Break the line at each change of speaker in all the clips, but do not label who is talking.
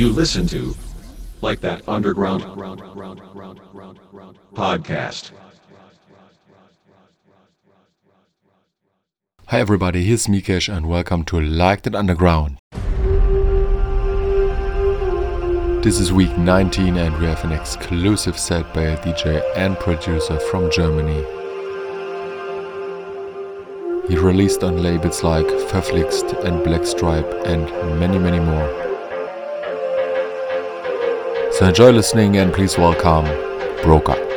you listen to, like that underground podcast.
Hi everybody, here's Mikesh and welcome to Like That Underground. This is week 19 and we have an exclusive set by a DJ and producer from Germany. He released on labels like Verflixt and Blackstripe and many many more. So enjoy listening and please welcome Broker.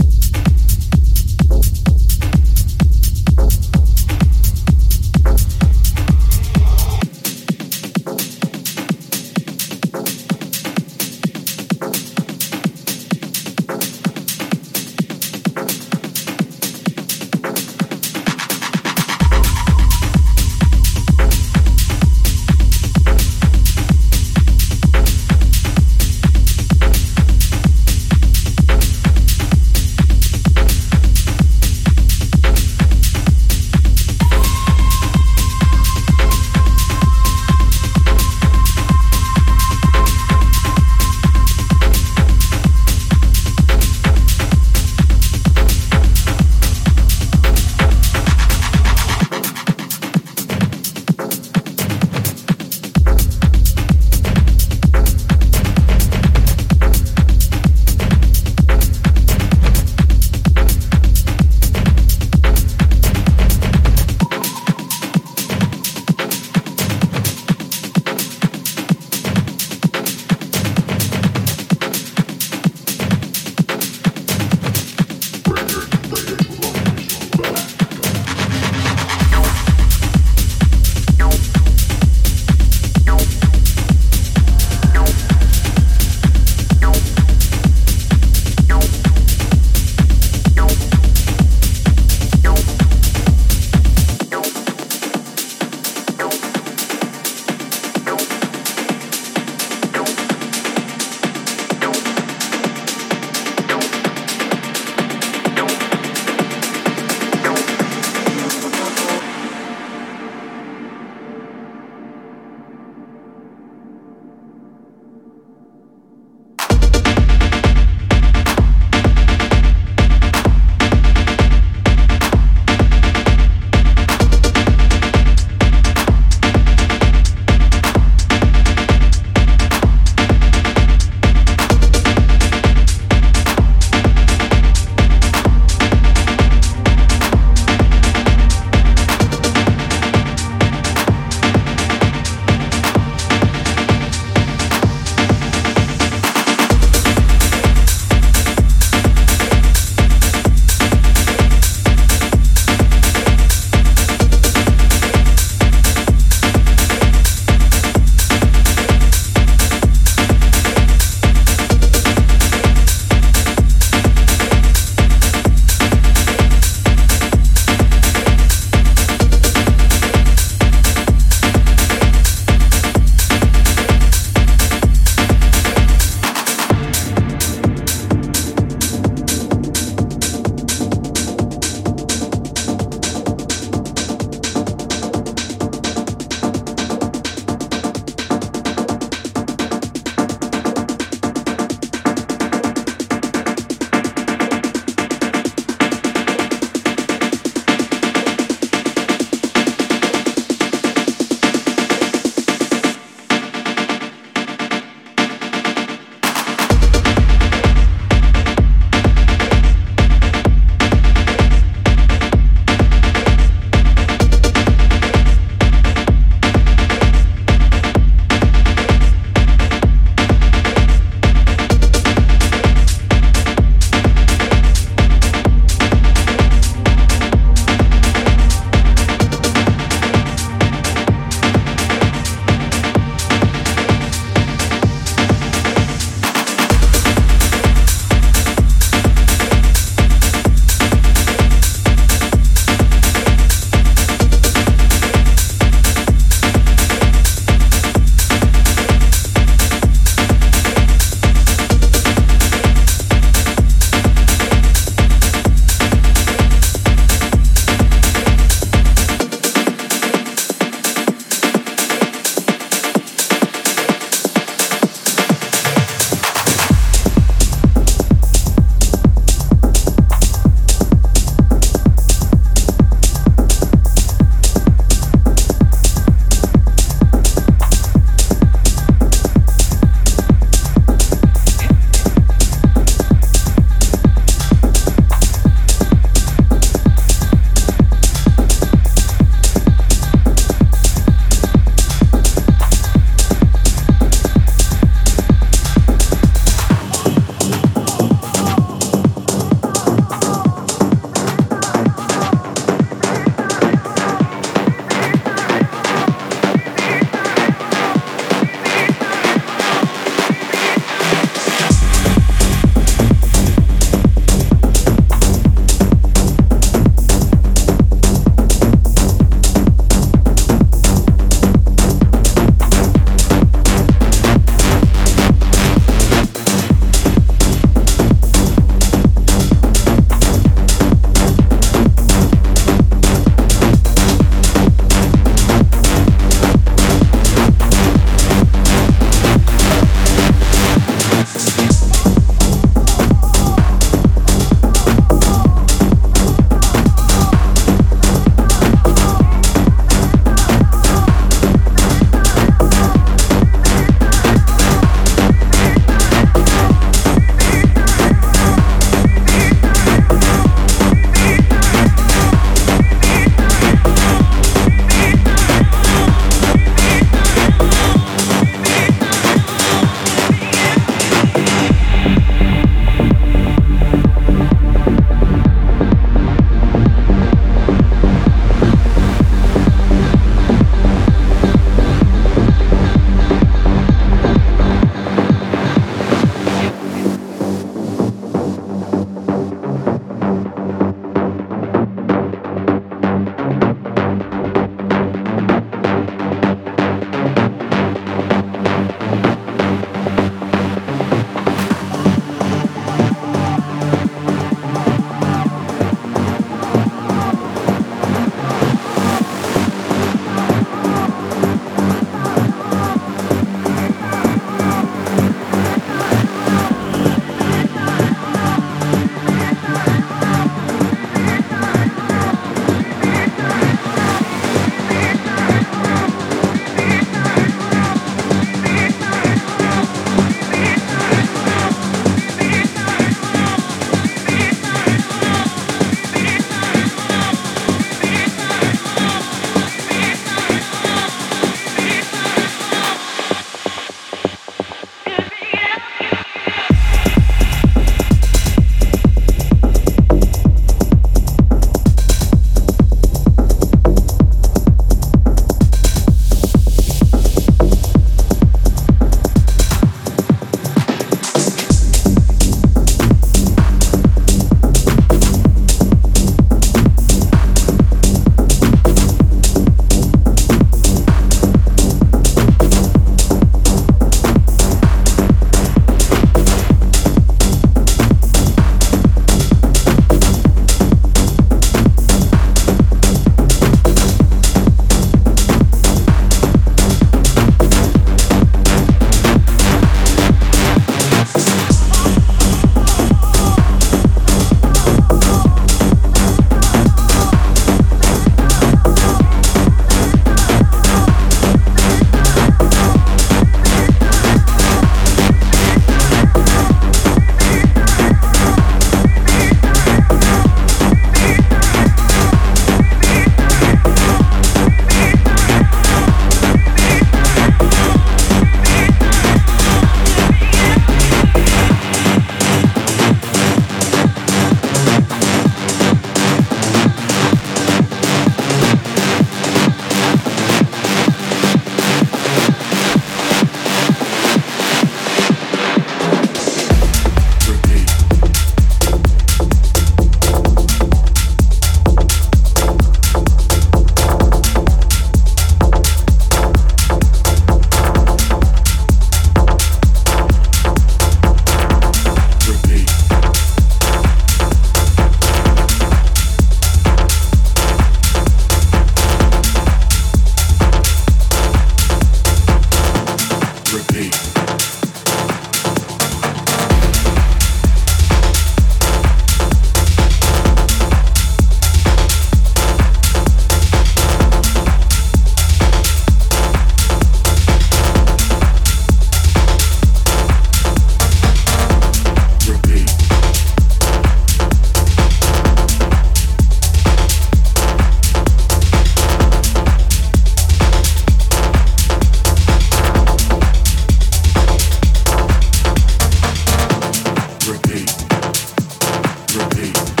be.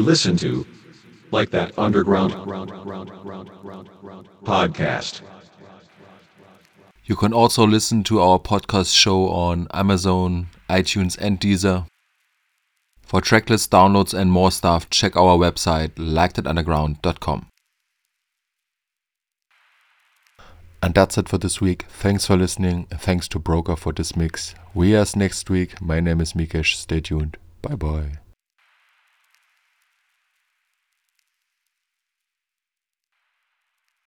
Listen to like that underground podcast.
You can also listen to our podcast show on Amazon, iTunes, and Deezer. For tracklist downloads and more stuff, check our website likethatunderground.com. And that's it for this week. Thanks for listening. Thanks to Broker for this mix. We as next week. My name is Mikesh. Stay tuned. Bye bye.